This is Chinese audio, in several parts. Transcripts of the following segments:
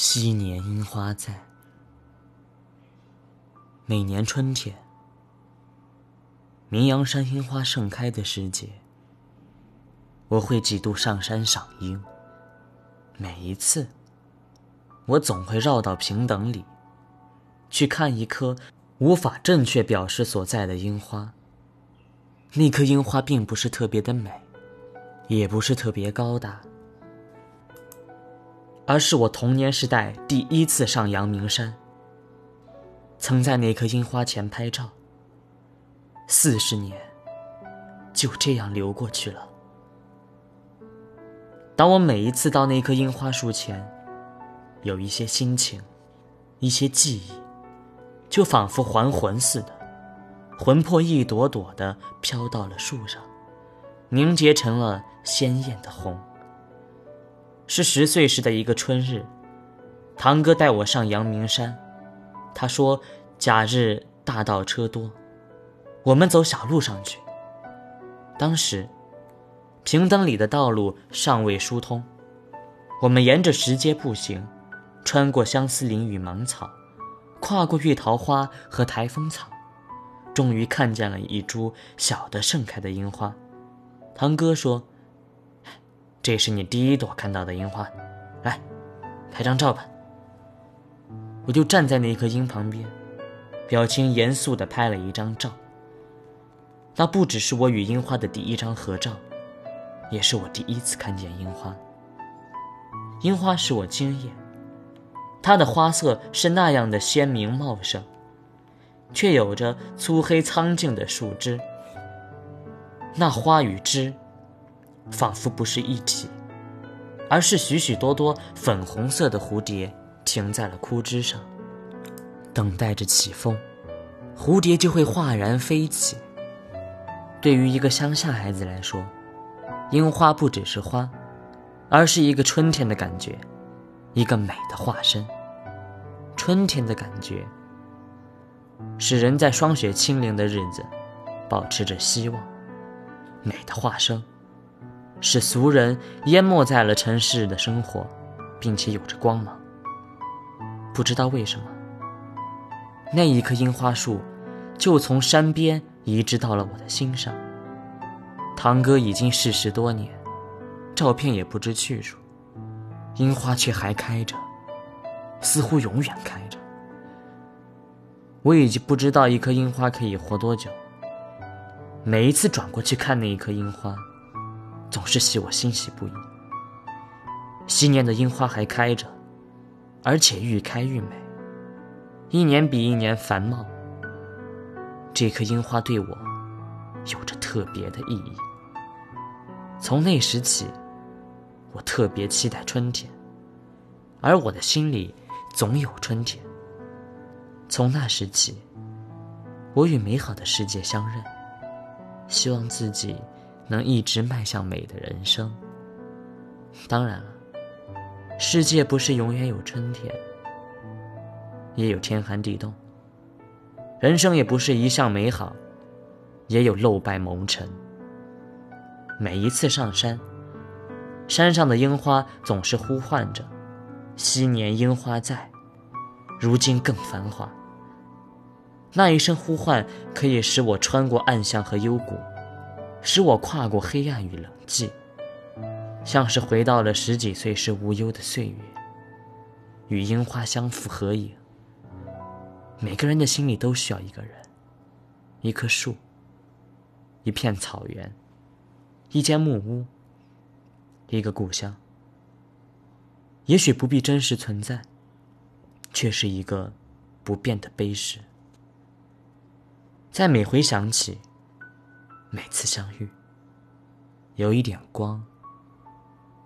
昔年樱花在。每年春天，明阳山樱花盛开的时节，我会几度上山赏樱。每一次，我总会绕到平等里，去看一棵无法正确表示所在的樱花。那棵樱花并不是特别的美，也不是特别高大。而是我童年时代第一次上阳明山，曾在那棵樱花前拍照。四十年就这样流过去了。当我每一次到那棵樱花树前，有一些心情，一些记忆，就仿佛还魂似的，魂魄一朵朵的飘到了树上，凝结成了鲜艳的红。是十岁时的一个春日，堂哥带我上阳明山。他说：“假日大道车多，我们走小路上去。”当时，平等里的道路尚未疏通，我们沿着石阶步行，穿过相思林与芒草，跨过玉桃花和台风草，终于看见了一株小的盛开的樱花。堂哥说。这是你第一朵看到的樱花，来，拍张照吧。我就站在那棵樱旁边，表情严肃地拍了一张照。那不只是我与樱花的第一张合照，也是我第一次看见樱花。樱花使我惊艳，它的花色是那样的鲜明茂盛，却有着粗黑苍劲的树枝。那花与枝。仿佛不是一体，而是许许多多粉红色的蝴蝶停在了枯枝上，等待着起风，蝴蝶就会哗然飞起。对于一个乡下孩子来说，樱花不只是花，而是一个春天的感觉，一个美的化身。春天的感觉，使人在霜雪清零的日子，保持着希望。美的化身。使俗人淹没在了城市的生活，并且有着光芒。不知道为什么，那一棵樱花树就从山边移植到了我的心上。堂哥已经逝世多年，照片也不知去处，樱花却还开着，似乎永远开着。我已经不知道一棵樱花可以活多久。每一次转过去看那一棵樱花。总是使我欣喜不已。昔年的樱花还开着，而且愈开愈美，一年比一年繁茂。这棵樱花对我有着特别的意义。从那时起，我特别期待春天，而我的心里总有春天。从那时起，我与美好的世界相认，希望自己。能一直迈向美的人生。当然了，世界不是永远有春天，也有天寒地冻；人生也不是一向美好，也有漏败蒙尘。每一次上山，山上的樱花总是呼唤着：“昔年樱花在，如今更繁华。”那一声呼唤，可以使我穿过暗巷和幽谷。使我跨过黑暗与冷寂，像是回到了十几岁时无忧的岁月，与樱花相扶合影。每个人的心里都需要一个人，一棵树，一片草原，一间木屋，一个故乡。也许不必真实存在，却是一个不变的碑石，在每回想起。每次相遇，有一点光，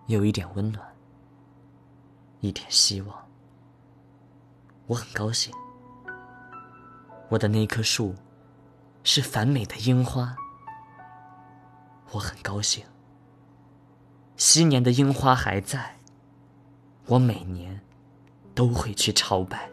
有一点温暖，一点希望。我很高兴，我的那棵树是繁美的樱花。我很高兴，昔年的樱花还在，我每年都会去朝拜。